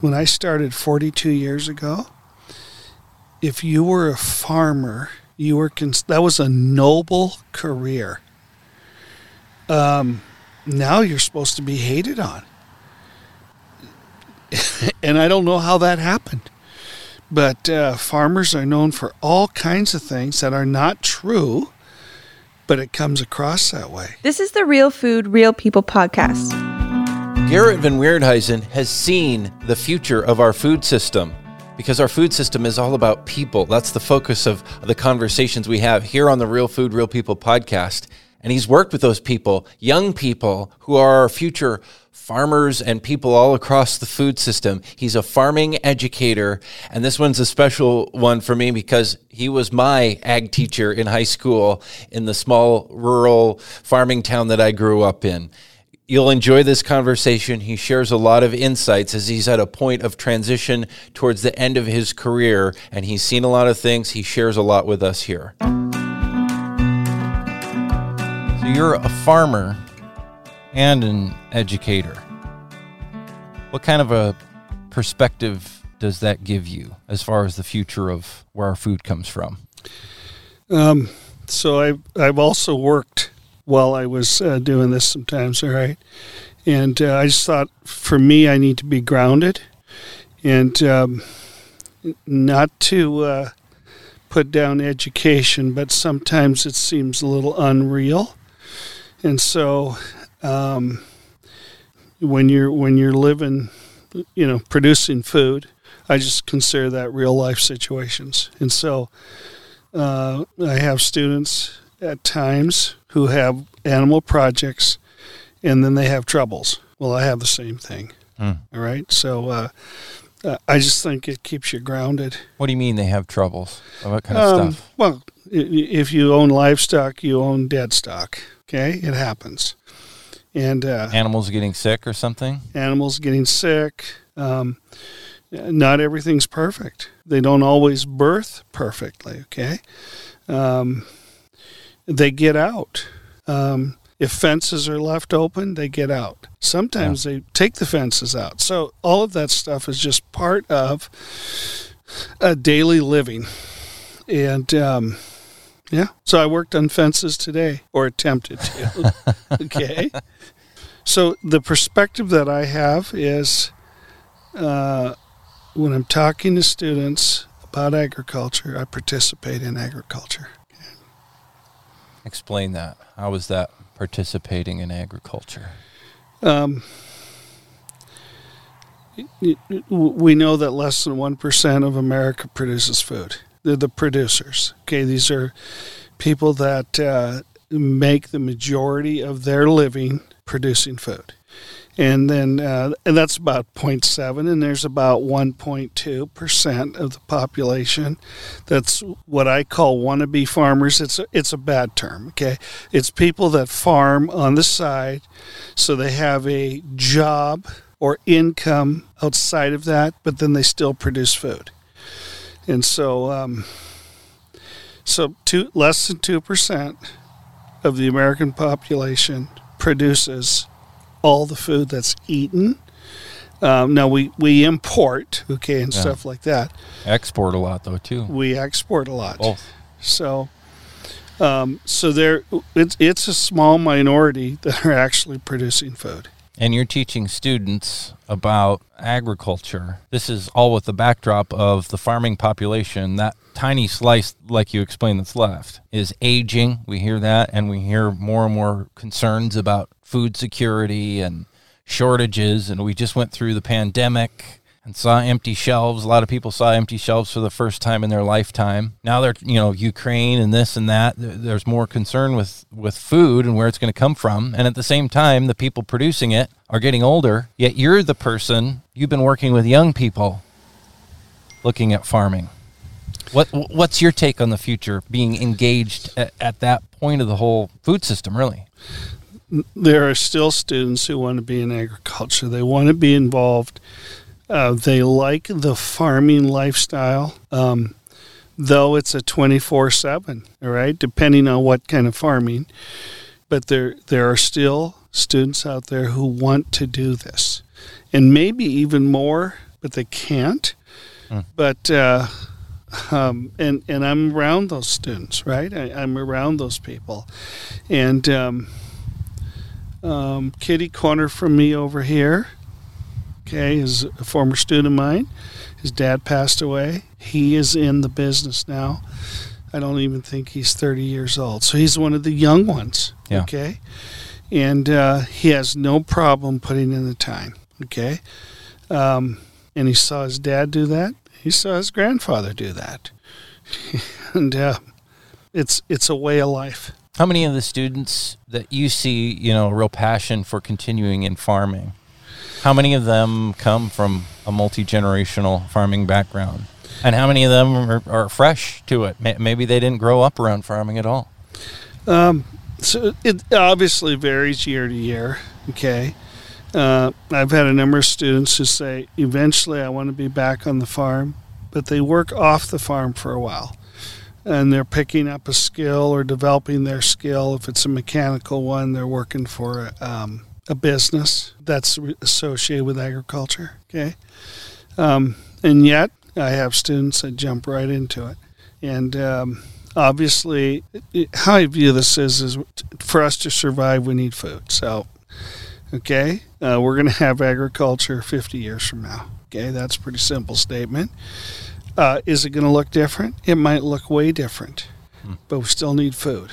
when I started 42 years ago, if you were a farmer, you were cons- that was a noble career. Um, now you're supposed to be hated on, and I don't know how that happened. But uh, farmers are known for all kinds of things that are not true, but it comes across that way. This is the Real Food, Real People podcast. Garrett Van Weerdhuizen has seen the future of our food system because our food system is all about people. That's the focus of the conversations we have here on the Real Food, Real People podcast. And he's worked with those people, young people who are our future farmers and people all across the food system. He's a farming educator. And this one's a special one for me because he was my ag teacher in high school in the small rural farming town that I grew up in. You'll enjoy this conversation. He shares a lot of insights as he's at a point of transition towards the end of his career, and he's seen a lot of things. He shares a lot with us here. So, you're a farmer and an educator. What kind of a perspective does that give you as far as the future of where our food comes from? Um, so I've I've also worked while I was uh, doing this sometimes. All right, and uh, I just thought for me I need to be grounded, and um, not to uh, put down education, but sometimes it seems a little unreal, and so um, when you're when you're living, you know, producing food, I just consider that real life situations, and so uh, I have students at times who have animal projects, and then they have troubles. Well, I have the same thing. Mm. All right, so. Uh, uh, I just think it keeps you grounded. What do you mean they have troubles? What kind of Um, stuff? Well, if you own livestock, you own dead stock. Okay, it happens, and uh, Animals getting sick or something? animals getting sick. Um, not everything's perfect. They don't always birth perfectly. Okay, um, they get out. Um, if fences are left open, they get out. Sometimes they take the fences out. So all of that stuff is just part of a daily living. And um, yeah, so I worked on fences today, or attempted to. okay. So the perspective that I have is uh, when I'm talking to students about agriculture, I participate in agriculture. Explain that. How is that participating in agriculture? Um, we know that less than 1% of America produces food. They're the producers. Okay, these are people that uh, make the majority of their living producing food. And then, uh, and that's about 0.7, and there's about 1.2% of the population that's what I call wannabe farmers. It's a, it's a bad term, okay? It's people that farm on the side so they have a job or income outside of that, but then they still produce food. And so, um, so two, less than 2% of the American population produces all the food that's eaten. Um, now we, we import, okay, and Yeah. stuff like that. Export a lot though too. We export a lot. Both. So, um, so there, it's it's a small minority that are actually producing food. And you're teaching students about agriculture. This is all with the backdrop of the farming population. That tiny slice, like you explained, that's left is aging. We hear that, and we hear more and more concerns about food security and shortages. And we just went through the pandemic and saw empty shelves. A lot of people saw empty shelves for the first time in their lifetime. Now they're, you know, Ukraine and this and that. There's more concern with with food and where it's going to come from. And at the same time, the people producing it are getting older. Yet you're the person. You've been working with young people, looking at farming. What what's your take on the future? Being engaged at, at that point of the whole food system, really. There are still students who want to be in agriculture. They want to be involved. Uh, they like the farming lifestyle, um, though it's a twenty four seven. All right, depending on what kind of farming. But there there are still students out there who want to do this, and maybe even more but they can't. But uh, um, and and I'm around those students, right? I, I'm around those people, and um, um, Kitty Corner from me over here. Okay, is a former student of mine. His dad passed away. He is in the business now. I don't even think he's 30 years old. So he's one of the young ones. Yeah. Okay. And uh, he has no problem putting in the time. Okay. Um, and he saw his dad do that. He saw his grandfather do that. and uh, it's it's a way of life. How many of the students that you see, you know, a real passion for continuing in farming? How many of them come from a multi generational farming background? And how many of them are, are fresh to it? Maybe they didn't grow up around farming at all. So it obviously varies year to year. Okay. Uh, I've had a number of students who say, eventually I want to be back on the farm, but they work off the farm for a while. And they're picking up a skill or developing their skill. If it's a mechanical one, they're working for um, a business that's associated with agriculture. Okay. Um, and yet, I have students that jump right into it. And um, obviously, it, how I view this is, is for us to survive, we need food. So, okay, uh, we're going to have agriculture 50 years from now. Okay, that's a pretty simple statement. Uh, is it going to look different? It might look way different, but we still need food.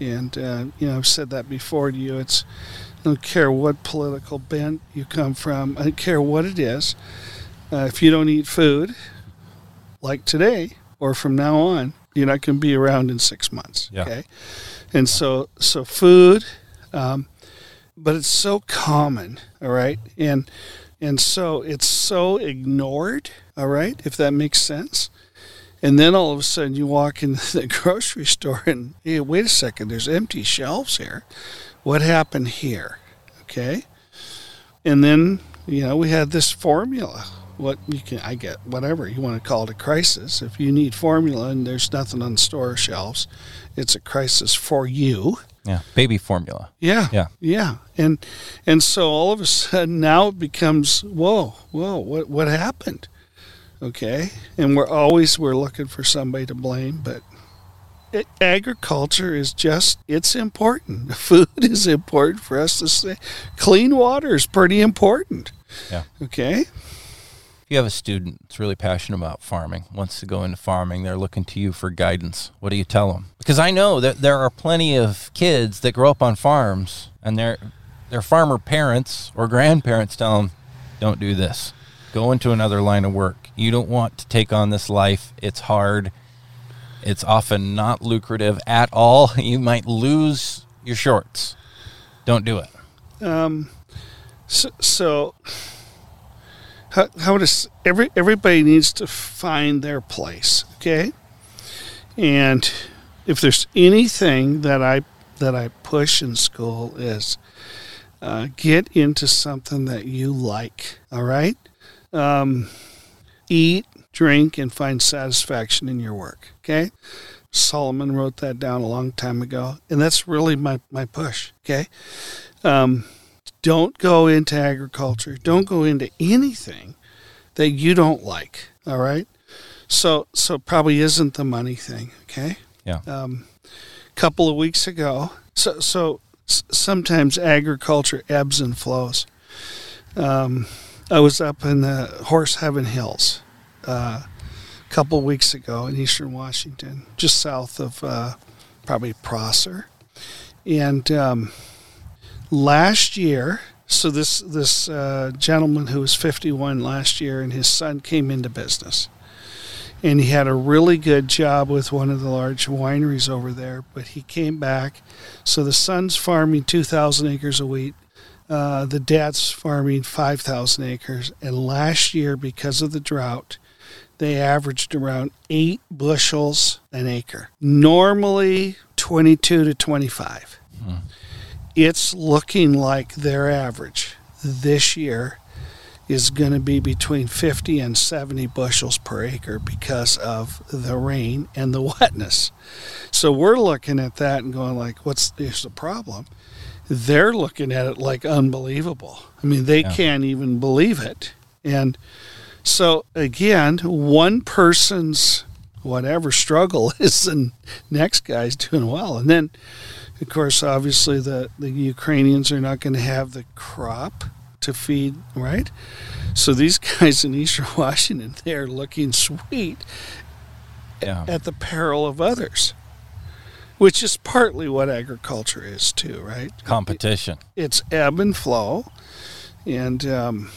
And, uh, you know, I've said that before to you. It's, I don't care what political bent you come from, I don't care what it is. Uh, if you don't eat food, like today or from now on, you're not going to be around in six months. Yeah. Okay, and so so food, um, but it's so common. All right, and and so it's so ignored. All right, if that makes sense. And then all of a sudden you walk into the grocery store and hey, wait a second, there's empty shelves here. What happened here? Okay. And then, you know, we had this formula. What you can, I get whatever you want to call it a crisis. If you need formula and there's nothing on store shelves, it's a crisis for you. Yeah. Baby formula. Yeah. Yeah. Yeah. And and so all of a sudden now it becomes whoa, whoa, what what happened? Okay. And we're always we're looking for somebody to blame, but it, agriculture is just it's important. Food is important for us to say. Clean water is pretty important. Yeah. Okay. If you have a student that's really passionate about farming, wants to go into farming, they're looking to you for guidance. What do you tell them? Because I know that there are plenty of kids that grow up on farms and their their farmer parents or grandparents tell them, "Don't do this. Go into another line of work. You don't want to take on this life. It's hard. It's often not lucrative at all. You might lose your shorts. Don't do it." Um, so, so how, how does every everybody needs to find their place, okay? And if there's anything that I that I push in school is uh, get into something that you like. All right, um, eat, drink, and find satisfaction in your work. Okay. Solomon wrote that down a long time ago, and that's really my, my push. Okay. Um, don't go into agriculture. Don't go into anything that you don't like. All right. So so probably isn't the money thing. Okay. Yeah. Um, couple of weeks ago. So so sometimes agriculture ebbs and flows. Um, I was up in the Horse Heaven Hills uh, a couple of weeks ago in eastern Washington, just south of uh, probably Prosser, and um, last year. So this this uh, gentleman who was 51 last year, and his son came into business, and he had a really good job with one of the large wineries over there. But he came back, so the son's farming 2,000 acres of wheat. Uh, the dad's farming 5,000 acres, and last year, because of the drought, they averaged around eight bushels an acre. Normally, 22 to 25 it's looking like their average this year is going to be between 50 and 70 bushels per acre because of the rain and the wetness. So we're looking at that and going like what's is the problem? They're looking at it like unbelievable. I mean, they Yeah. can't even believe it. And So again, one person's whatever struggle is the next guy's doing well. And then, of course, obviously the, the Ukrainians are not going to have the crop to feed, right? So these guys in Eastern Washington, they're looking sweet Yeah. at the peril of others, which is partly what agriculture is too, right? Competition. It's ebb and flow, and um,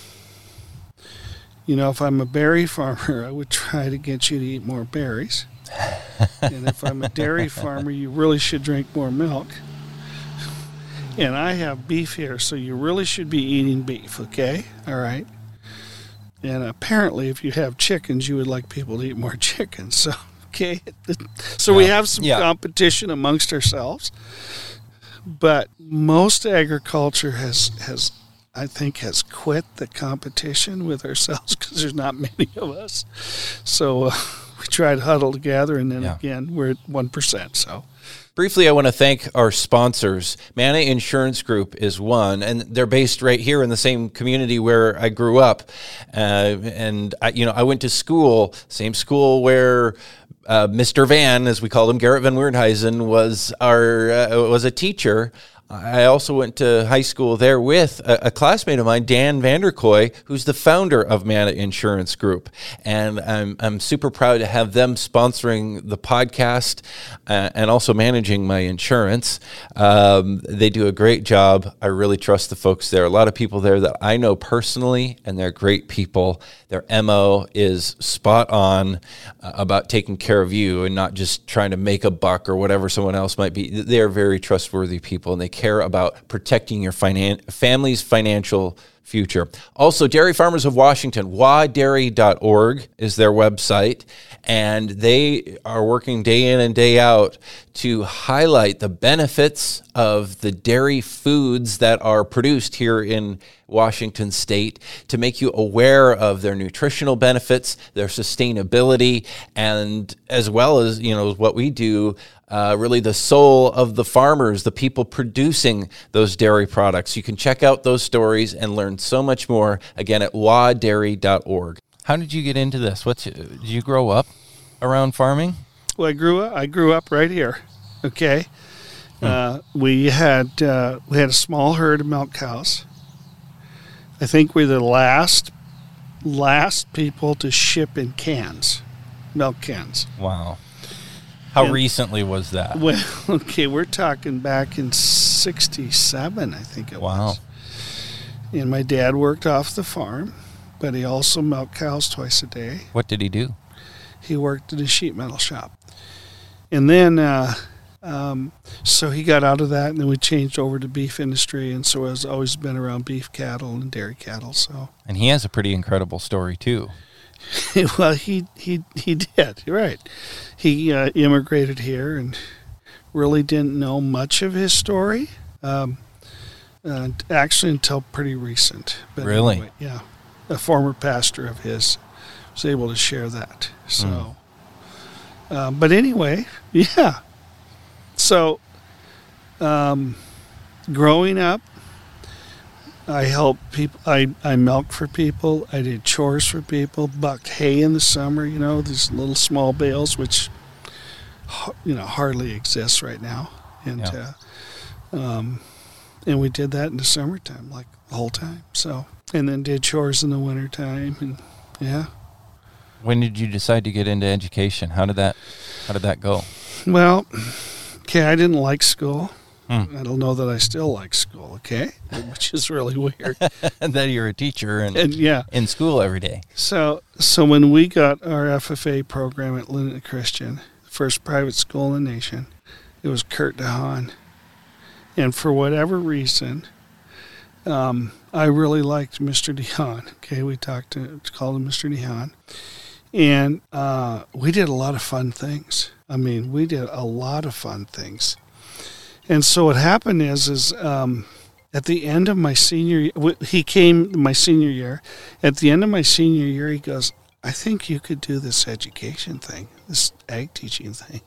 you know, if I'm a berry farmer, I would try to get you to eat more berries, and if I'm a dairy farmer, you really should drink more milk. And I have beef here, so you really should be eating beef, okay? All right. And apparently, if you have chickens, you would like people to eat more chickens. So, okay. So we have some Yeah. competition amongst ourselves. But most agriculture has, has I think, has quit the competition with ourselves because there's not many of us. So uh, we try to huddle together, and then Yeah. again, we're at 1%. So. Briefly, I want to thank our sponsors. Mana Insurance Group is one, and they're based right here in the same community where I grew up. Uh, and I, you know, I went to school, same school where uh, Mr. Van, as we called him, Garrett Van Weerdenhuizen, was our uh, was a teacher. I also went to high school there with a, a classmate of mine, Dan Vanderkoy, who's the founder of Mana Insurance Group. And I'm, I'm super proud to have them sponsoring the podcast uh, and also managing my insurance. Um, they do a great job. I really trust the folks there. A lot of people there that I know personally, and they're great people. Their MO is spot on uh, about taking care of you and not just trying to make a buck or whatever someone else might be. They are very trustworthy people and they care about protecting your finan- family's financial future. Also, Dairy Farmers of Washington, wadairy.org is their website, and they are working day in and day out to highlight the benefits of the dairy foods that are produced here in Washington state to make you aware of their nutritional benefits, their sustainability, and as well as, you know, what we do uh, really the soul of the farmers, the people producing those dairy products. You can check out those stories and learn so much more again at wadairy.org. How did you get into this? What's did you grow up around farming? Well, I grew up. I grew up right here. Okay, uh, we had uh, we had a small herd of milk cows. I think we're the last last people to ship in cans, milk cans. Wow. How And- recently was that? Well, okay, we're talking back in '67, I think it Wow. was. And my dad worked off the farm, but he also milked cows twice a day. What did he do? he worked at a sheet metal shop. And then, uh, um, so he got out of that, and then we changed over to beef industry, and so has always been around beef cattle and dairy cattle. So, And he has a pretty incredible story too. well, he he he did You're right. He uh, immigrated here and really didn't know much of his story, um, uh, actually until pretty recent. But Really? anyway, yeah. A former pastor of his was able to share that. So, um, but anyway, yeah. So, um, growing up, I helped people. I, I milked for people. I did chores for people. Bucked hay in the summer. You know these little small bales, which you know hardly exists right now. And Yeah. uh, um, and we did that in the summertime, like the whole time. So and then did chores in the wintertime, and yeah. When did you decide to get into education? How did that how did that go? Well, okay, I didn't like school. Hmm. I don't know that I still like school. Okay, which is really weird. and then you're a teacher and and yeah, in school every day. So, so when we got our FFA program at Lynden Christian, first private school in the nation, it was Kurt DeHaan, and for whatever reason, um, I really liked Mr. DeHaan. Okay, we talked to called him Mr. DeHaan, and uh, we did a lot of fun things. I mean, we did a lot of fun things, and so what happened is, is um, at the end of my senior, year, he came my senior year at the end of my senior year, he goes, I think you could do this education thing, this ag teaching thing.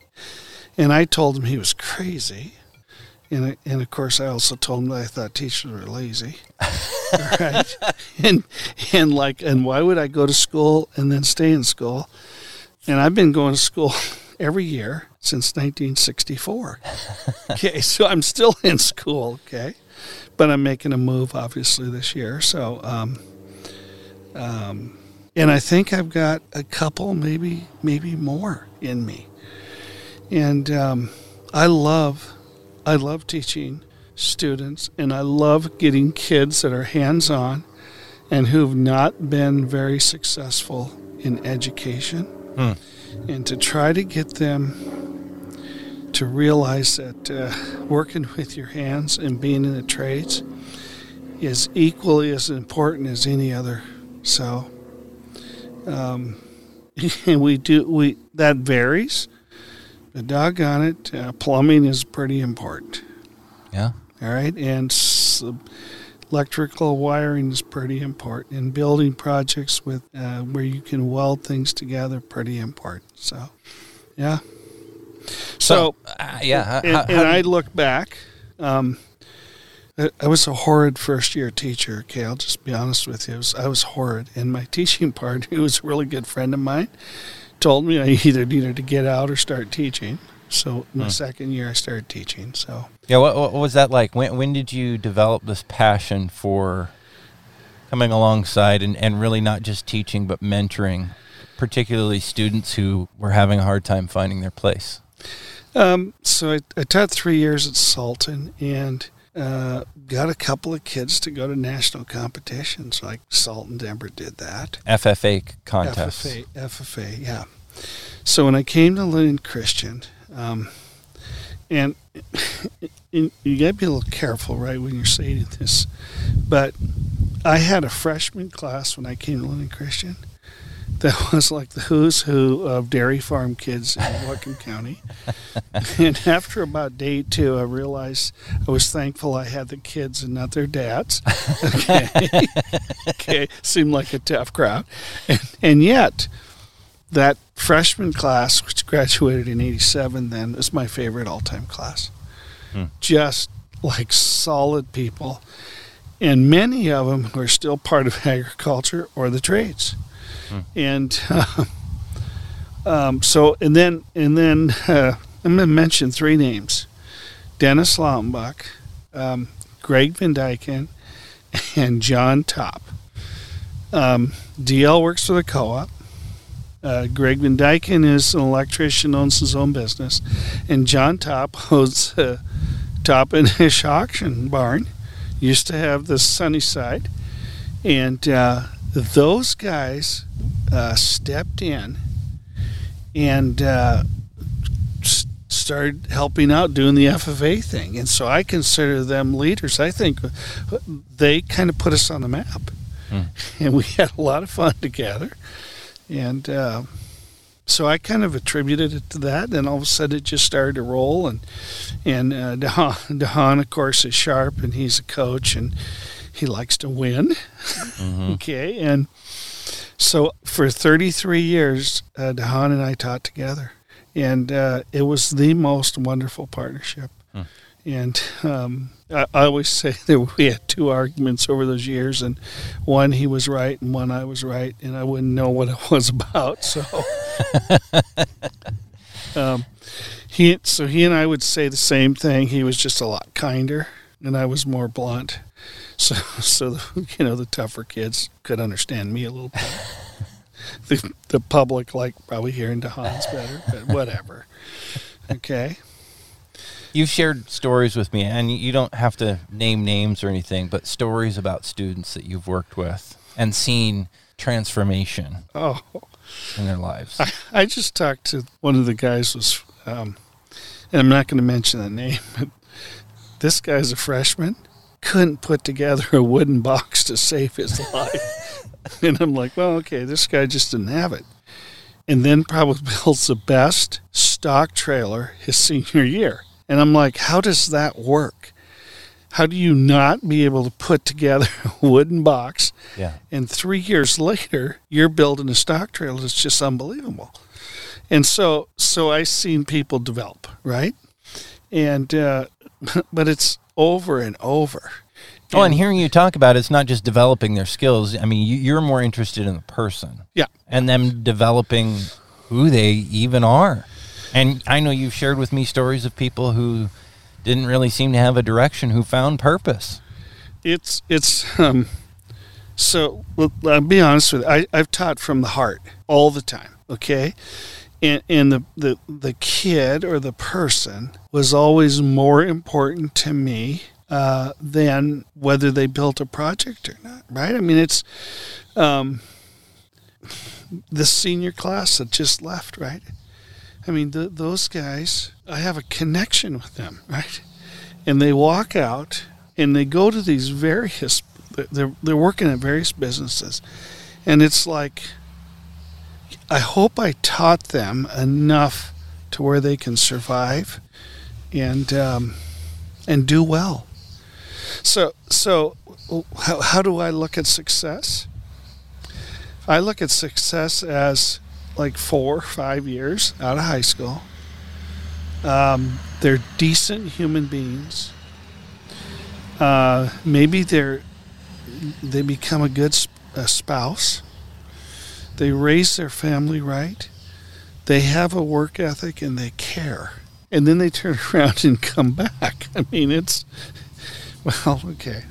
And I told him he was crazy. And, and of course, I also told him that I thought teachers were lazy. right? And, and like, and why would I go to school and then stay in school? And I've been going to school every year since 1964. okay, so I'm still in school, okay? But I'm making a move, obviously, this year. So, um, um, and I think I've got a couple, maybe, maybe more in me. And um, I love, I love teaching students, and I love getting kids that are hands-on and who've not been very successful in education, Hmm. and to try to get them to realize that uh, working with your hands and being in the trades is equally as important as any other. So, um, and we do we that varies. But doggone it, uh, plumbing is pretty important. Yeah. All right, and s- electrical wiring is pretty important, and building projects with uh, where you can weld things together pretty important. So, yeah. So, uh, yeah. and, how- how I look back. Um, I, was a horrid first year teacher. Okay, I'll just be honest with you. I was, I was horrid, and my teaching partner, who was a really good friend of mine, told me I either needed to get out or start teaching. So Hmm. my second year, I started teaching. So. Yeah, what, what was that like? When, when did you develop this passion for coming alongside and, and really not just teaching, but mentoring, particularly students who were having a hard time finding their place? Um, so I, I taught three years at Sultan and uh, got a couple of kids to go to national competitions. Like Sultan Denver did that. FFA contest. FFA, FFA, yeah. So when I came to Lynden Christian, um, and, and you got to be a little careful, right, when you're saying this, but I had a freshman class when I came to Lynden Christian that was like the who's who of dairy farm kids in Whatcom County. And after about day two, I realized I was thankful I had the kids and not their dads. Okay, okay, seemed like a tough crowd, and, and yet that freshman class, which graduated in '87, then is my favorite all-time class. Hmm. Just like solid people, and many of them are still part of agriculture or the trades and uh, um, so and then and then uh, I'm going to mention three names: Dennis Lautenbach, um, Greg Van Dyken, and John Top. Um, DL works for the co-op. Uh, Greg Van Dyken is an electrician, owns his own business, and John Top owns uh, Top and Hish Auction Barn. Used to have the sunny side, and uh, those guys uh, stepped in and uh, s- started helping out doing the FFA thing. And so I consider them leaders. I think they kind of put us on the map. Hmm. And we had a lot of fun together. And uh, so I kind of attributed it to that. And all of a sudden it just started to roll. And, and uh, DeHaan, DeHaan, of course, is sharp and he's a coach and he likes to win. Okay, and so for 33 years, uh, DeHaan and I taught together, and uh, it was the most wonderful partnership. Hmm. And um, I, I always say that we had two arguments over those years, and one he was right, and one I was right, and I wouldn't know what it was about. So, um, he so he and I would say the same thing. He was just a lot kinder, and I was more blunt. So, so the, you know, the tougher kids could understand me a little bit. the, the public, like probably hearing to Hans better, but whatever. Okay. You've shared stories with me, and you don't have to name names or anything, but stories about students that you've worked with and seen transformation Oh, in their lives. I, I just talked to one of the guys was, um, and I'm not going to mention the name, but this guy's a freshman. Couldn't put together a wooden box to save his life. and I'm like, well, okay, this guy just didn't have it. And then probably builds the best stock trailer his senior year. And I'm like, how does that work? How do you not be able to put together a wooden box Yeah. and three years later you're building a stock trailer that's just unbelievable and so so I've seen people develop right and uh, but it's over and over. Oh, and hearing you talk about it, it's not just developing their skills. I mean, you, you're more interested in the person. Yeah. And them developing who they even are. And I know you've shared with me stories of people who didn't really seem to have a direction, who found purpose. It's it's um, so. Well, I'll be honest with you. I, I've taught from the heart all the time. Okay, and, and the, the the kid or the person was always more important to me uh, than whether they built a project or not. Right? I mean, it's um, the senior class that just left. Right? I mean, the, those guys. I have a connection with them. Right? And they walk out and they go to these various. They're they're working at various businesses, and it's like I hope I taught them enough to where they can survive and um, and do well. So so how, how do I look at success? I look at success as like four, five years out of high school. Um, they're decent human beings. Uh, maybe they're they become a good sp- a spouse. They raise their family right. They have a work ethic and they care. And then they turn around and come back. I mean, it's well, okay.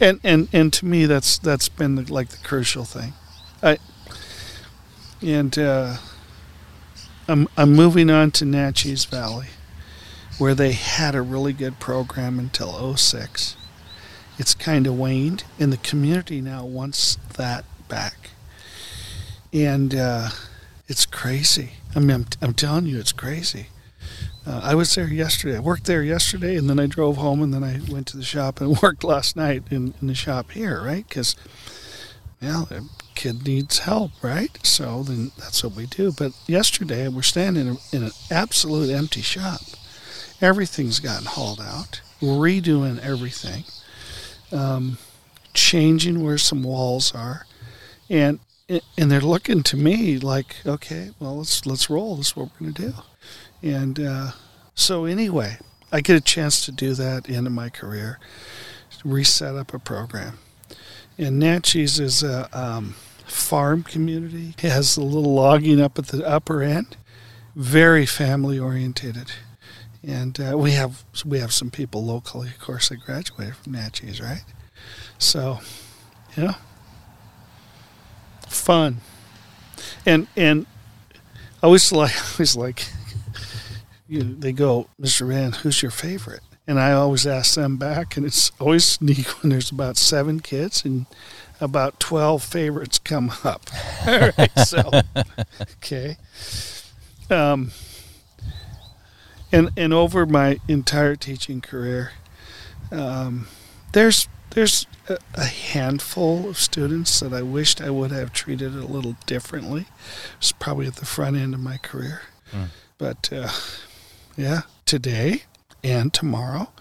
And and and to me, that's that's been the, like the crucial thing. I and uh, I'm I'm moving on to Naches Valley, where they had a really good program until 06. It's kind of waned, and the community now wants that back and uh, it's crazy. I mean, I'm, I'm telling you, it's crazy. Uh, I was there yesterday. I worked there yesterday, and then I drove home, and then I went to the shop and worked last night in, in the shop here, right? Because, well, the kid needs help, right? So then that's what we do. But yesterday, we're standing in, a, in an absolute empty shop. Everything's gotten hauled out, We're redoing everything, um, changing where some walls are, and and they're looking to me like, okay, well, let's let's roll. This is what we're going to do. And uh, so anyway, I get a chance to do that into my career, reset up a program. And Naches is a um, farm community. It has a little logging up at the upper end, very family orientated. And uh, we have we have some people locally, of course, that graduated from Naches, right? So, yeah, fun. And and I always like I always like you know, they go, Mr. Van, who's your favorite? And I always ask them back, and it's always sneak when there's about seven kids and about twelve favorites come up. All right, so okay. Um, and and over my entire teaching career, um, there's there's a, a handful of students that I wished I would have treated a little differently. It's probably at the front end of my career, Mm. but uh, yeah, today and tomorrow,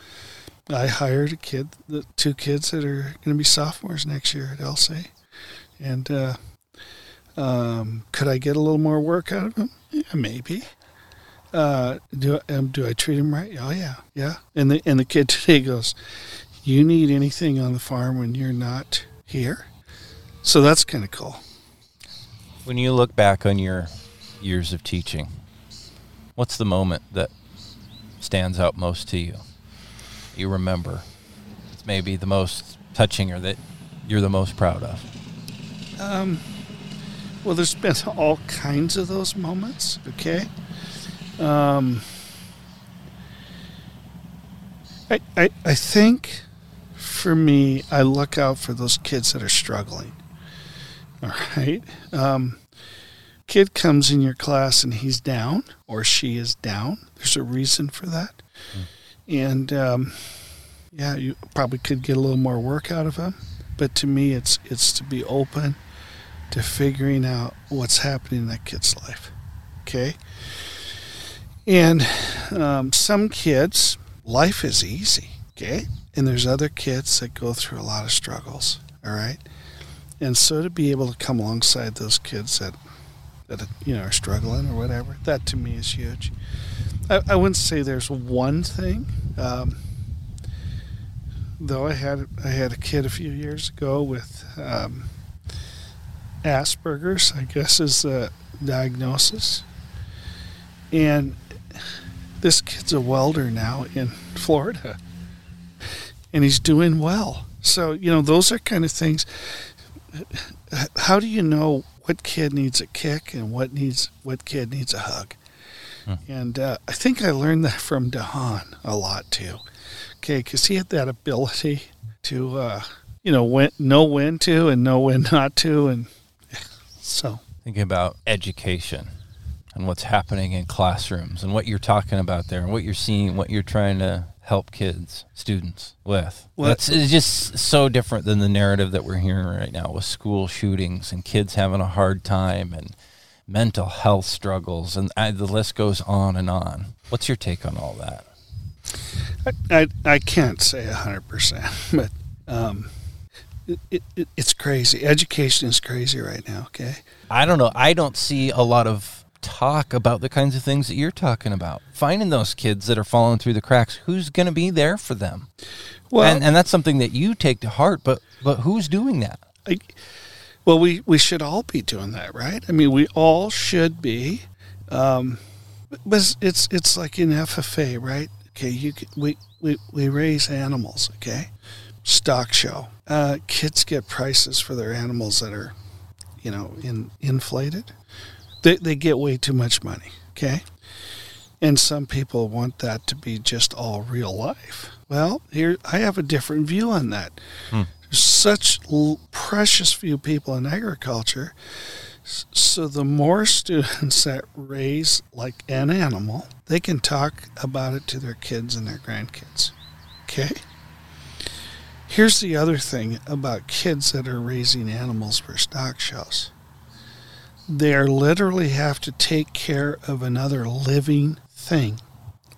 I hired a kid, the two kids that are going to be sophomores next year at LC, and uh, um, could I get a little more work out of them? Yeah, maybe. Uh, do um, do I treat him right? Oh yeah, yeah. And the and the kid today goes, "You need anything on the farm when you're not here?" So that's kind of cool. When you look back on your years of teaching, what's the moment that stands out most to you? You remember? It's maybe the most touching or that you're the most proud of. Um, well, there's been all kinds of those moments. Okay. Um, I, I I think for me, I look out for those kids that are struggling. All right. Um, kid comes in your class and he's down or she is down. There's a reason for that. And um, yeah, you probably could get a little more work out of him. But to me, it's it's to be open to figuring out what's happening in that kid's life. Okay. And um, some kids, life is easy. Okay. And there's other kids that go through a lot of struggles. All right. And so to be able to come alongside those kids that that you know are struggling or whatever, that to me is huge. I, I wouldn't say there's one thing. Um, though I had I had a kid a few years ago with um, Asperger's, I guess is the diagnosis, and this kid's a welder now in Florida, and he's doing well. So you know those are kind of things. How do you know what kid needs a kick and what needs what kid needs a hug? And uh, I think I learned that from DeHaan a lot too. Okay, because he had that ability to, uh, you know, when, know when to and know when not to, and so Thinking about education and what's happening in classrooms and what you're talking about there and what you're seeing, what you're trying to help kids, students with. Well, That's it's just so different than the narrative that we're hearing right now with school shootings and kids having a hard time and mental health struggles and uh, the list goes on and on. What's your take on all that? I, I, I can't say hundred percent, but um, it, it, it, it's crazy. Education is crazy right now. Okay, I don't know. I don't see a lot of talk about the kinds of things that you're talking about. Finding those kids that are falling through the cracks, who's going to be there for them? well, and, and that's something that you take to heart, but but who's doing that? I, well, we, we should all be doing that, right? I mean, we all should be. Um, but it's, it's like in FFA, right? Okay, you we we we raise animals. Okay, stock show. Uh, kids get prices for their animals that are, you know, in inflated. They they get way too much money. Okay, and some people want that to be just all real life. Well, here I have a different view on that. Hmm. There's such l- precious few people in agriculture. So the more students that raise like an animal, they can talk about it to their kids and their grandkids. Okay? Here's the other thing about kids that are raising animals for stock shows. They literally have to take care of another living thing.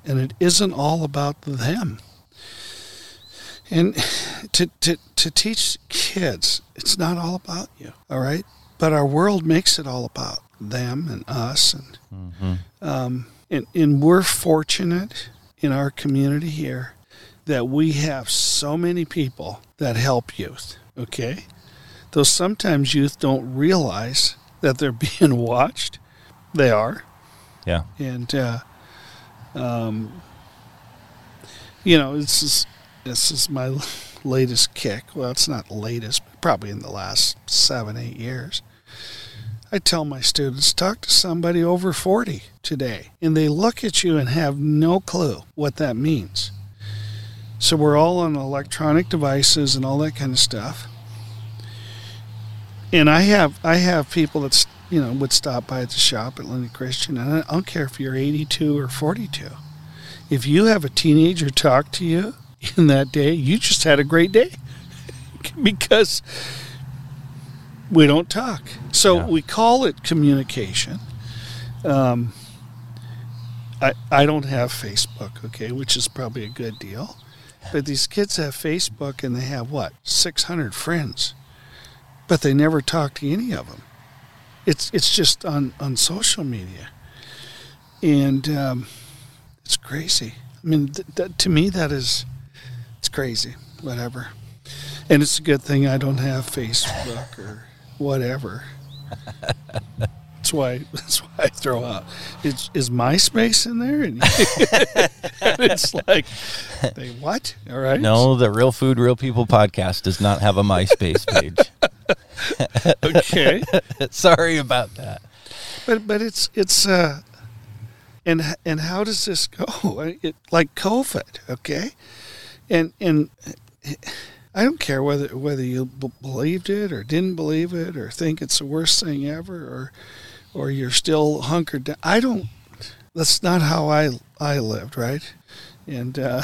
And it isn't all about them. And to, to, to teach kids, it's not all about you, all right? But our world makes it all about them and us. And, um, and, and we're fortunate in our community here that we have so many people that help youth, okay? Though sometimes youth don't realize that they're being watched, they are Yeah. and uh, um, you know this is this is my latest kick. Well, it's not latest, but probably in the last seven eight years. I tell my students talk to somebody over forty today, and they look at you and have no clue what that means. So we're all on electronic devices and all that kind of stuff. And I have I have people that's you know would stop by at the shop at Lynden Christian, and I don't care if you're 82 or 42. If you have a teenager talk to you in that day, you just had a great day because we don't talk. So Yeah. we call it communication. Um, I I don't have Facebook, okay, which is probably a good deal. But these kids have Facebook and they have what 600 friends, but they never talk to any of them. It's it's just on on social media, and um, it's crazy. I mean, th- that, to me, that is it's crazy. Whatever, and it's a good thing I don't have Facebook or whatever. That's why. That's why I throw out. Is, is MySpace in there? And it's like, they what? All right. No, the Real Food, Real People podcast does not have a MySpace page. Okay. Sorry about that. but but it's it's uh and and how does this go it, like covid okay and and i don't care whether whether you b- believed it or didn't believe it or think it's the worst thing ever or or you're still hunkered down i don't that's not how i i lived right and uh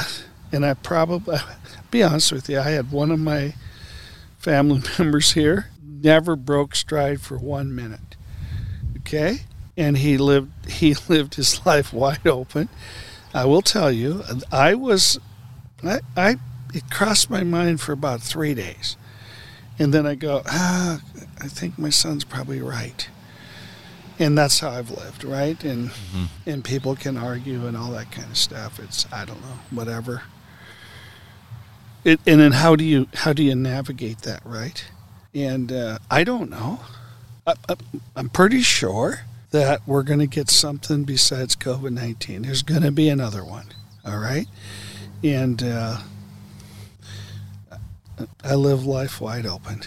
and i probably be honest with you i had one of my family members here never broke stride for one minute okay? And he lived he lived his life wide open. I will tell you i was i i it crossed my mind for about three days. And then i go ah i think my son's probably right. And that's how i've lived right? And and people can argue and all that kind of stuff. It's i don't know whatever It, and then how do you how do you navigate that, right? And uh, I don't know. I, I'm pretty sure that we're going to get something besides COVID 19. There's going to be another one. All right. And uh, I live life wide open.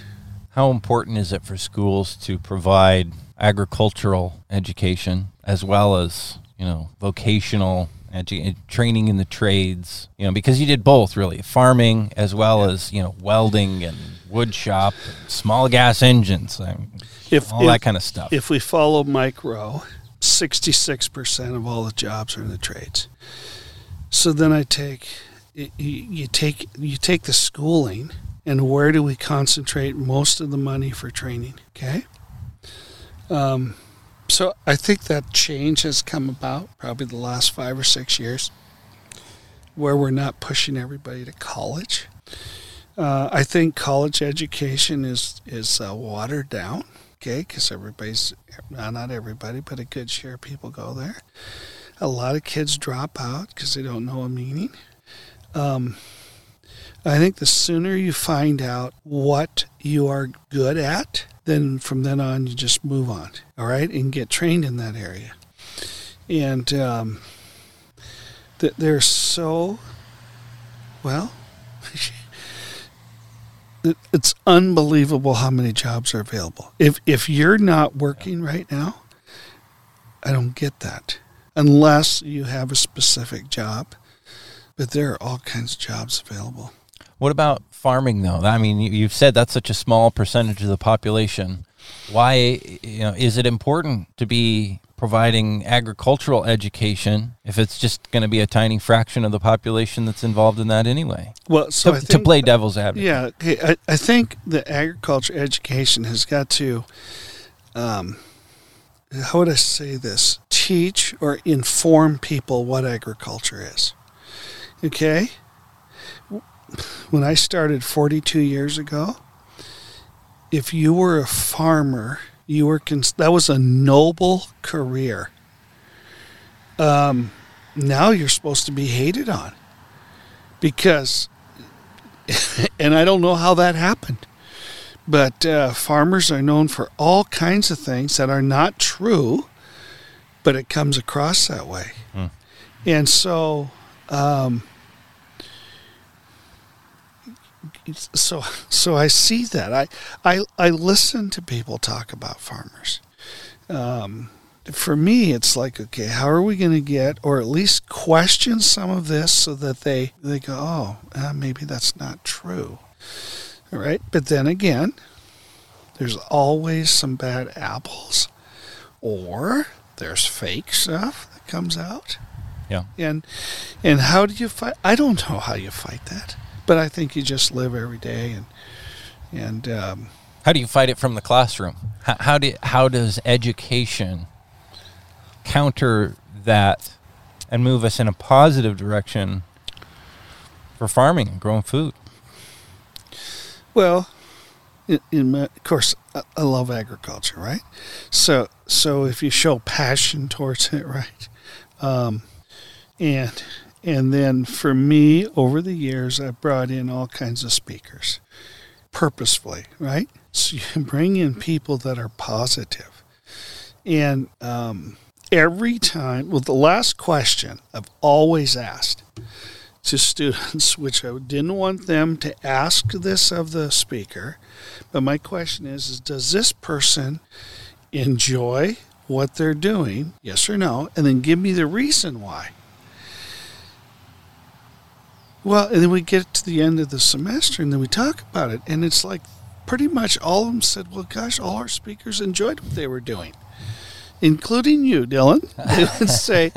How important is it for schools to provide agricultural education as well as, you know, vocational edu- training in the trades? You know, because you did both really, farming as well as, you know, welding and wood shop, and small gas engines, and If, all if- that kind of stuff. If we follow Mike Rowe, 66% of all the jobs are in the trades. So then I take you, you take you take the schooling and where do we concentrate most of the money for training, okay? Um, so I think that change has come about probably the last 5 or 6 years where we're not pushing everybody to college. Uh, I think college education is is uh, watered down okay, because everybody's well, not everybody, but a good share of people go there. A lot of kids drop out because they don't know a meaning. Um, I think the sooner you find out what you are good at, then from then on you just move on, all right, and get trained in that area. And um, th- they're so well. it's unbelievable how many jobs are available. If if you're not working right now, I don't get that unless you have a specific job. But there are all kinds of jobs available. What about farming, though? I mean, you- you've said that's such a small percentage of the population. Why, you know, is it important to be providing agricultural education if it's just going to be a tiny fraction of the population that's involved in that anyway? Well, so to, I to play devil's advocate. Yeah, okay. I, I think the agriculture education has got to, um, how would I say this? Teach or inform people what agriculture is. Okay? When I started 42 years ago, if you were a farmer, you were cons- that was a noble career. Um, now you're supposed to be hated on because and I don't know how that happened. But uh, farmers are known for all kinds of things that are not true, but it comes across that way. Hmm. And so, um, so, so I see that. I, I, I listen to people talk about farmers. Um, for me, it's like, okay, how are we going to get, or at least question some of this so that they, they go, oh, uh, maybe that's not true. All right. But then again, there's always some bad apples, or there's fake stuff that comes out. Yeah. And, and how do you fight? I don't know how you fight that, but I think you just live every day and, and, um, How do you fight it from the classroom? How, how do how does education counter that and move us in a positive direction for farming and growing food? Well, in, in my, of course, I, I love agriculture, right? So, so if you show passion towards it, right, um, and and then for me, over the years, I brought in all kinds of speakers, purposefully, right? So you bring in people that are positive, and um, every time, well, the last question I've always asked to students, which I didn't want them to ask this of the speaker. But my question is, is does this person enjoy what they're doing? Yes or no? And then give me the reason why. Well, and then we get to the end of the semester and then we talk about it. And it's like pretty much all of them said, well, gosh, all our speakers enjoyed what they were doing, including you, Dylan. They would say,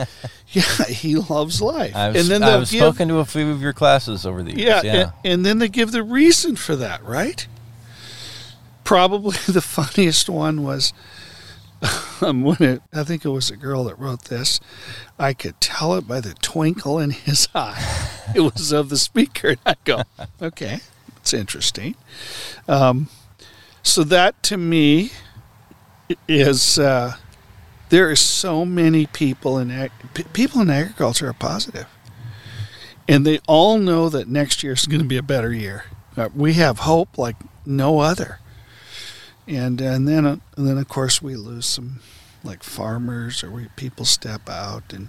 yeah, he loves life. I've, and then I've give, spoken to a few of your classes over the years. yeah, Yeah. And, and then they give the reason for that, right? Probably the funniest one was um, when it, I think it was a girl that wrote this. I could tell it by the twinkle in his eye. it was of the speaker. And I go, okay, it's interesting. Um, so that to me is uh, there are so many people in ag- people in agriculture are positive and they all know that next year is going to be a better year. Uh, we have hope like no other. And and then uh, and then of course we lose some like farmers or we people step out and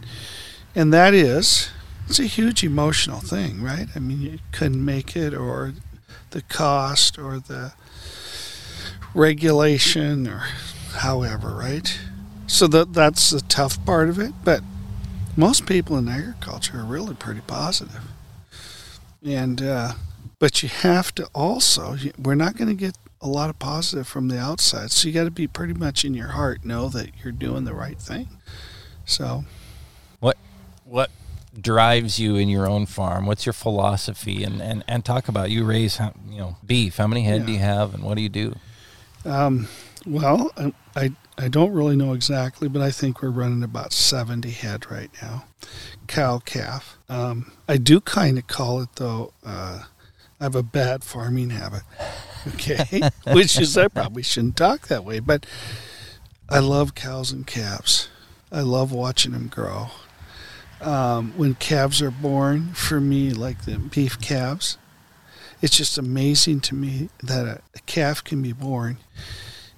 and that is it's a huge emotional thing, right? I mean, you couldn't make it or the cost or the regulation or however, right? So that that's the tough part of it, but most people in agriculture are really pretty. And uh, but you have to also we're not going to get a lot of positive from the outside. So you got to be pretty much in your heart know that you're doing the right thing. So what what drives you in your own farm? What's your philosophy? And and, and talk about you raise you know beef. How many head yeah. do you have, and what do you do? Um, well, I, I I don't really know exactly, but I think we're running about seventy head right now, cow calf. Um, I do kind of call it though. Uh, I have a bad farming habit, okay, which is I probably shouldn't talk that way, but I love cows and calves. I love watching them grow um, when calves are born, for me, like the beef calves, it's just amazing to me that a, a calf can be born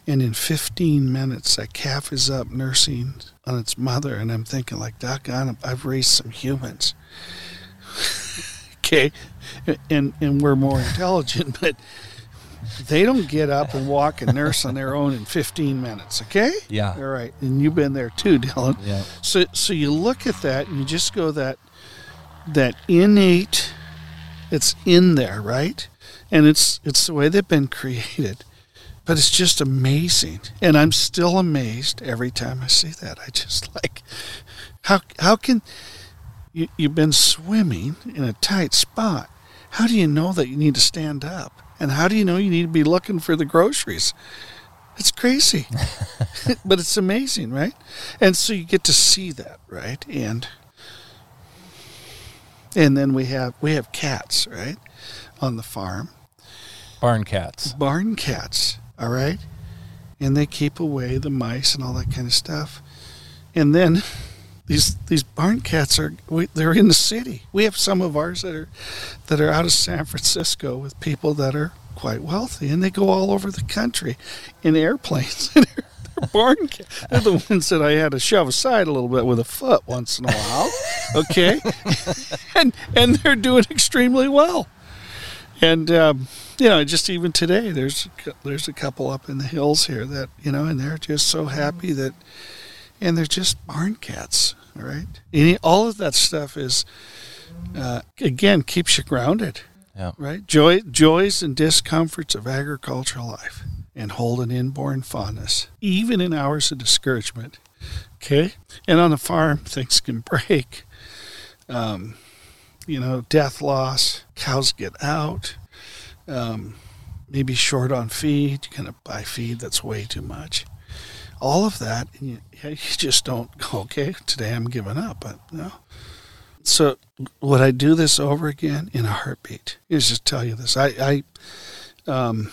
and in 15 minutes that calf is up nursing on its mother and i'm thinking like doggone i've raised some humans. Okay? And and we're more intelligent but they don't get up and walk and nurse on their own in 15 minutes. Okay. Yeah. All right. And you've been there too, Dylan. Yeah. So so you look at that and you just go that that innate. It's in there, right? And it's it's the way they've been created. But it's just amazing, and I'm still amazed every time I see that. I just like how how can you, you've been swimming in a tight spot. How do you know that you need to stand up? And how do you know you need to be looking for the groceries? It's crazy, but it's amazing, right? And so you get to see that, right? And and then we have we have cats, right, on the farm. Barn cats. Barn cats, all right, and they keep away the mice and all that kind of stuff. And then these these barn cats are we, they're in the city. We have some of ours that are that are out of San Francisco with people that are quite wealthy, and they go all over the country in airplanes. they're, they're barn cats. They're the ones that I had to shove aside a little bit with a foot once in a while. Okay, and and they're doing extremely well. And um, you know, just even today, there's there's a couple up in the hills here that you know, and they're just so happy that and they're just barn cats. All right, and all of that stuff is uh, again keeps you grounded. Yeah. Right. Joy, joys and discomforts of agricultural life, and hold an inborn fondness, even in hours of discouragement. Okay, and on the farm, things can break. Um, you know, death loss, cows get out. Um, maybe short on feed. You're gonna buy feed that's way too much all of that, you, you just don't okay, today I'm giving up. But no. So would I do this over again in a heartbeat? Is just tell you this. I, I, um,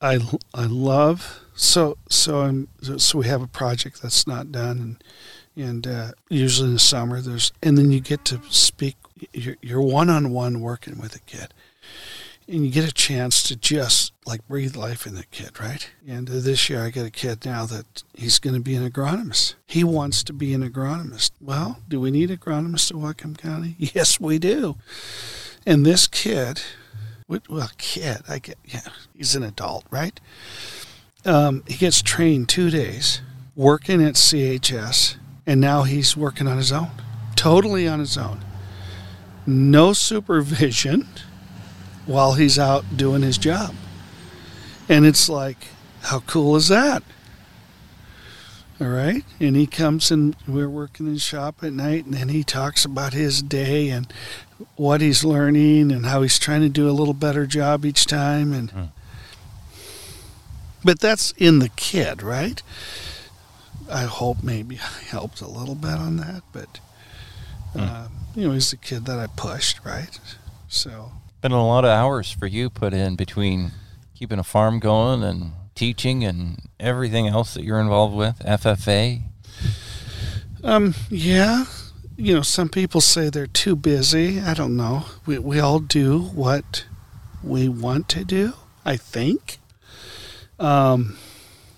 I, I love so so I'm so we have a project that's not done and and uh, usually in the summer there's and then you get to speak you're, you're one-on-one working with a kid and you get a chance to just like breathe life in the kid, right? And uh, this year I got a kid now that he's going to be an agronomist. He wants to be an agronomist. Well, do we need agronomists in Whatcom County? Yes, we do. And this kid, well, kid, I get, yeah, he's an adult, right? Um, he gets trained two days working at CHS, and now he's working on his own, totally on his own. No supervision while he's out doing his job. And it's like, how cool is that? All right. And he comes and we're working in the shop at night, and then he talks about his day and what he's learning and how he's trying to do a little better job each time. And hmm. but that's in the kid, right? I hope maybe I helped a little bit on that, but hmm. uh, you know, he's the kid that I pushed, right? So been a lot of hours for you put in between keeping a farm going and teaching and everything else that you're involved with, FFA. Um, yeah, you know, some people say they're too busy. I don't know. We we all do what we want to do. I think. Um,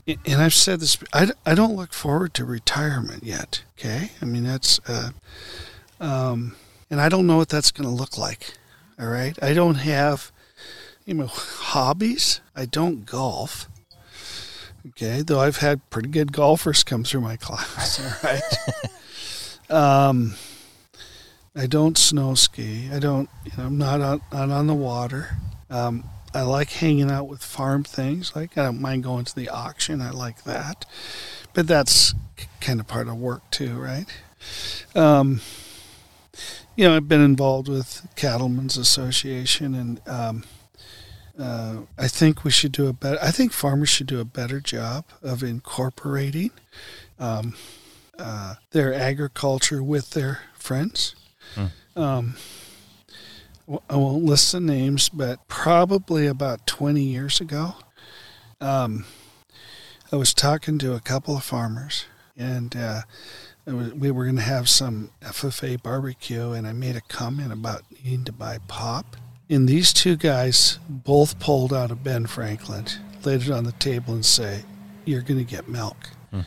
and I've said this. I, I don't look forward to retirement yet. Okay, I mean that's. Uh, um, and I don't know what that's going to look like. All right, I don't have, you know, hobbies. I don't golf. Okay, though I've had pretty good golfers come through my class. All right. um, I don't snow ski. I don't. You know, I'm not on, not on the water. Um, I like hanging out with farm things. Like I don't mind going to the auction. I like that, but that's kind of part of work too, right? Um, you know, I've been involved with Cattlemen's Association, and um, uh, I think we should do a better. I think farmers should do a better job of incorporating um, uh, their agriculture with their friends. Hmm. Um, I won't list the names, but probably about 20 years ago, um, I was talking to a couple of farmers, and uh, was, we were going to have some FFA barbecue, and I made a comment about needing to buy pop. And these two guys both pulled out a Ben Franklin, laid it on the table, and say, "You're going to get milk." Hmm.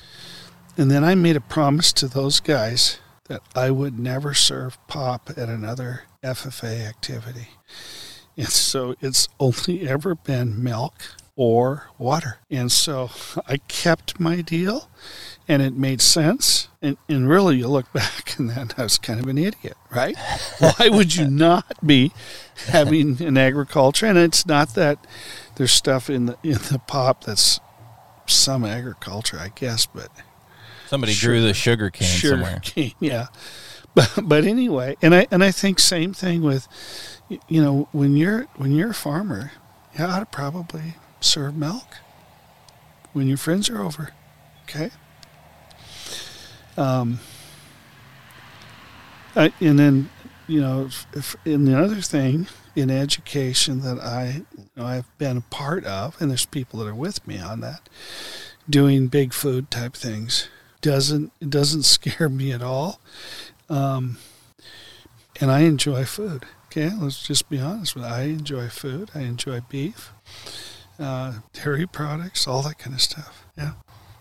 And then I made a promise to those guys that I would never serve pop at another FFA activity. And so it's only ever been milk or water. And so I kept my deal and it made sense. And, and really, you look back and then I was kind of an idiot, right? Why would you not be having an agriculture? And it's not that there's stuff in the, in the pop that's some agriculture, I guess, but somebody sugar, grew the sugar cane sugar somewhere. Cane, yeah. But, but anyway, and I and I think same thing with, you know, when you're when you're a farmer, you ought to probably serve milk when your friends are over. Okay. Um. I, and then, you know, if, and the other thing in education that I you know, I've been a part of, and there's people that are with me on that, doing big food type things doesn't it doesn't scare me at all. Um, and I enjoy food. Okay, let's just be honest with you. I enjoy food. I enjoy beef, uh, dairy products, all that kind of stuff. Yeah.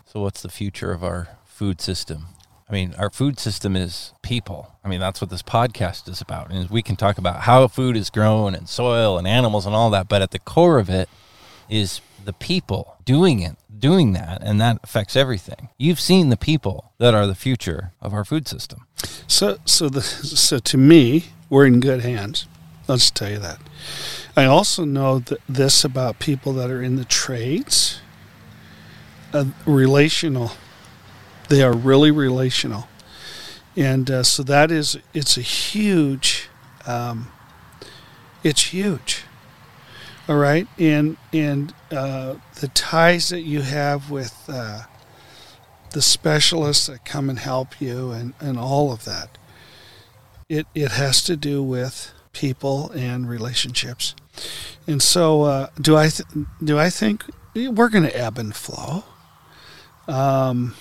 So, what's the future of our food system? I mean, our food system is people. I mean, that's what this podcast is about. And we can talk about how food is grown and soil and animals and all that, but at the core of it is the people doing it, doing that, and that affects everything. You've seen the people that are the future of our food system. So, so the so to me, we're in good hands. Let's tell you that. I also know that this about people that are in the trades, uh, relational. They are really relational, and uh, so that is it's a huge. Um, it's huge all right, and and uh, the ties that you have with uh, the specialists that come and help you, and, and all of that. It it has to do with people and relationships, and so uh, do I th- do I think we're going to ebb and flow. Um,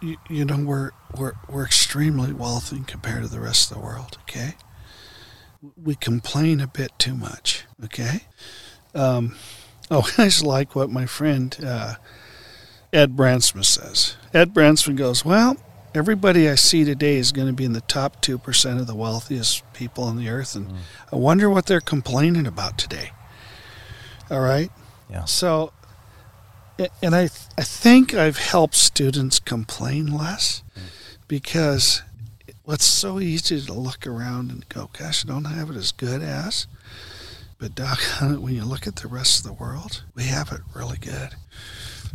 you, you know we're we're we're extremely wealthy compared to the rest of the world. Okay, we complain a bit too much. Okay. Um, oh, I just like what my friend uh, Ed Brandsma says. Ed Brandsma goes, Well, everybody I see today is going to be in the top 2% of the wealthiest people on the earth. And mm. I wonder what they're complaining about today. All right. Yeah. So, and I, I think I've helped students complain less mm. because it's so easy to look around and go, gosh, I don't have it as good as. But Doc, when you look at the rest of the world, we have it really good.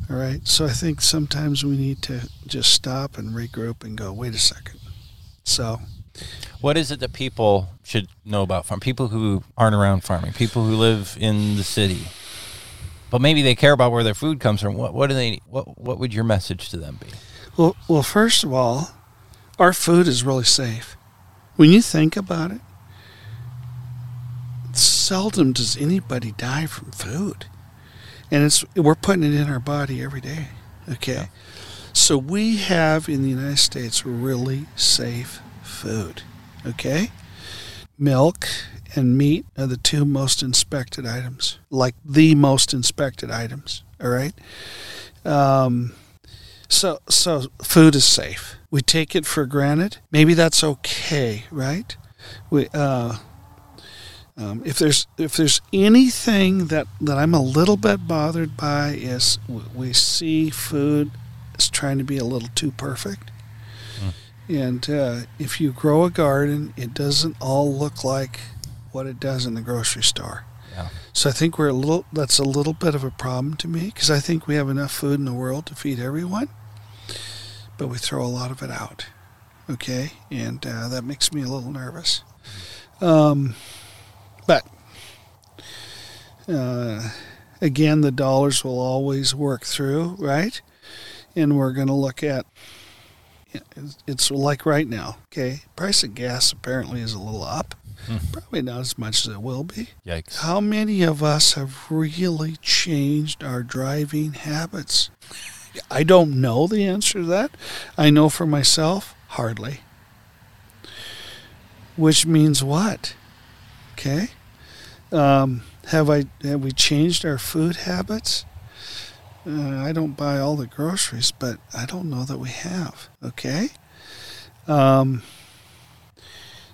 All right. So I think sometimes we need to just stop and regroup and go, wait a second. So, what is it that people should know about farming? People who aren't around farming, people who live in the city, but maybe they care about where their food comes from. What, what do they? What What would your message to them be? Well, well, first of all, our food is really safe. When you think about it, seldom does anybody die from food. And it's we're putting it in our body every day. Okay. Yeah. So we have in the United States really safe food. Okay? Milk and meat are the two most inspected items, like the most inspected items. All right. Um, so so food is safe. We take it for granted. Maybe that's okay, right? We uh, um, if there's if there's anything that that I'm a little bit bothered by is we see food as trying to be a little too perfect. And uh, if you grow a garden, it doesn't all look like what it does in the grocery store. Yeah. So I think we're a little. That's a little bit of a problem to me because I think we have enough food in the world to feed everyone, but we throw a lot of it out. Okay, and uh, that makes me a little nervous. Um, but uh, again, the dollars will always work through, right? And we're going to look at. It's like right now. Okay, price of gas apparently is a little up. Probably not as much as it will be. Yikes. How many of us have really changed our driving habits? I don't know the answer to that. I know for myself, hardly. Which means what? Okay. Um, have I have we changed our food habits? Uh, I don't buy all the groceries, but I don't know that we have. Okay. Um,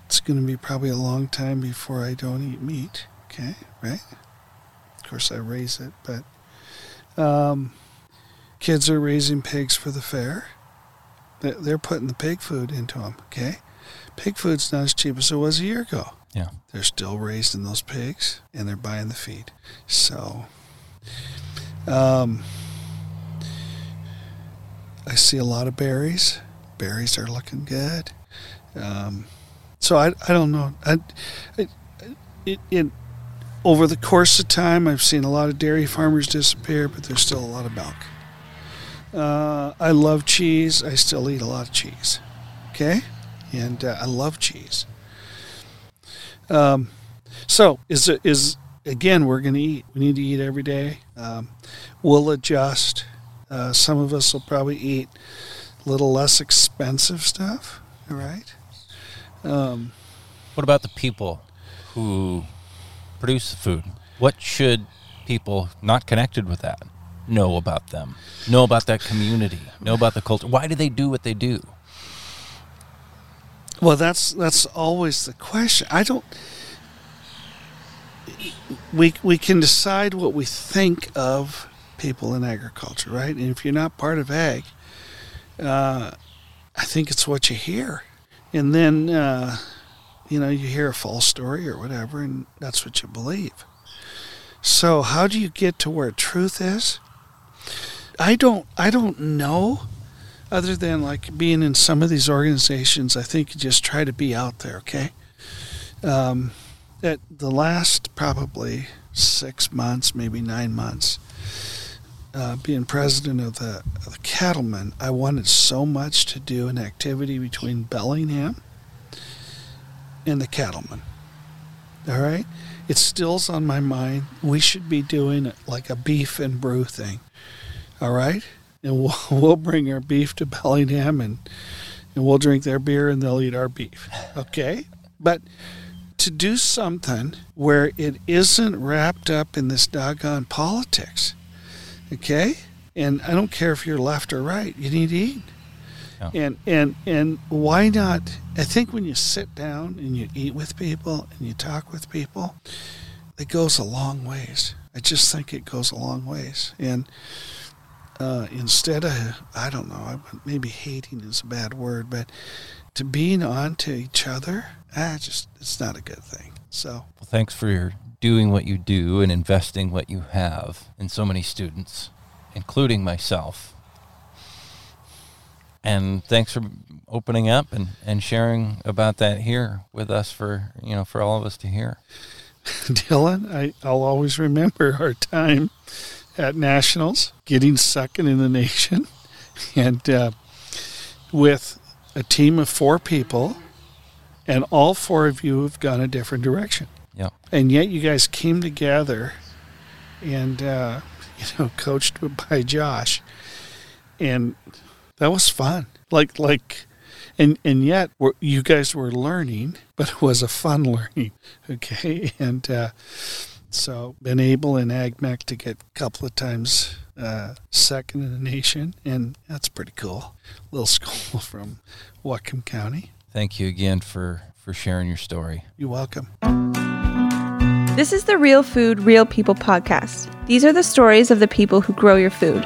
it's going to be probably a long time before I don't eat meat. Okay, right? Of course, I raise it, but um, kids are raising pigs for the fair. They're- They're putting the pig food into them. Okay, pig food's not as cheap as it was a year ago. Yeah. They're still raising those pigs, and they're buying the feed. So, um, I see a lot of berries. Berries are looking good. Um, so I, I don't know. I, I, it, it, over the course of time, I've seen a lot of dairy farmers disappear, but there's still a lot of milk. Uh, I love cheese. I still eat a lot of cheese. Okay, and uh, I love cheese. Um, so is is again we're going to eat. We need to eat every day. Um, we'll adjust. Uh, some of us will probably eat a little less expensive stuff. All right. Um, What about the people who produce the food? What should people not connected with that know about them? Know about that community? Know about the culture? Why do they do what they do? Well, that's that's always the question. I don't. We we can decide what we think of people in agriculture, right? And if you're not part of ag, uh, I think it's what you hear, and then uh, you know you hear a false story or whatever, and that's what you believe. So how do you get to where truth is? I don't I don't know other than like being in some of these organizations, I think just try to be out there, okay? Um, at the last probably six months, maybe nine months, uh, being president of the, of the cattlemen, I wanted so much to do an activity between Bellingham and the cattlemen. All right? It still's on my mind. We should be doing like a beef and brew thing. All right? And we'll, we'll bring our beef to Bellingham and and we'll drink their beer and they'll eat our beef. Okay? But to do something where it isn't wrapped up in this doggone politics. Okay? And I don't care if you're left or right, you need to eat. Yeah. And and and why not I think when you sit down and you eat with people and you talk with people, it goes a long ways. I just think it goes a long ways. And uh, instead of I don't know, maybe hating is a bad word, but to being on to each other, ah, just it's not a good thing. So Well, thanks for your doing what you do and investing what you have in so many students, including myself. And thanks for opening up and, and sharing about that here with us for you know for all of us to hear. Dylan, I, I'll always remember our time at nationals, getting second in the nation, and uh, with a team of four people, and all four of you have gone a different direction. Yeah. and yet you guys came together and uh, you know coached by josh and that was fun. Like like, and and yet you guys were learning, but it was a fun learning. Okay, and uh, so been able in AgMech to get a couple of times uh, second in the nation, and that's pretty cool. Little school from Whatcom County. Thank you again for for sharing your story. You're welcome. This is the Real Food, Real People podcast. These are the stories of the people who grow your food.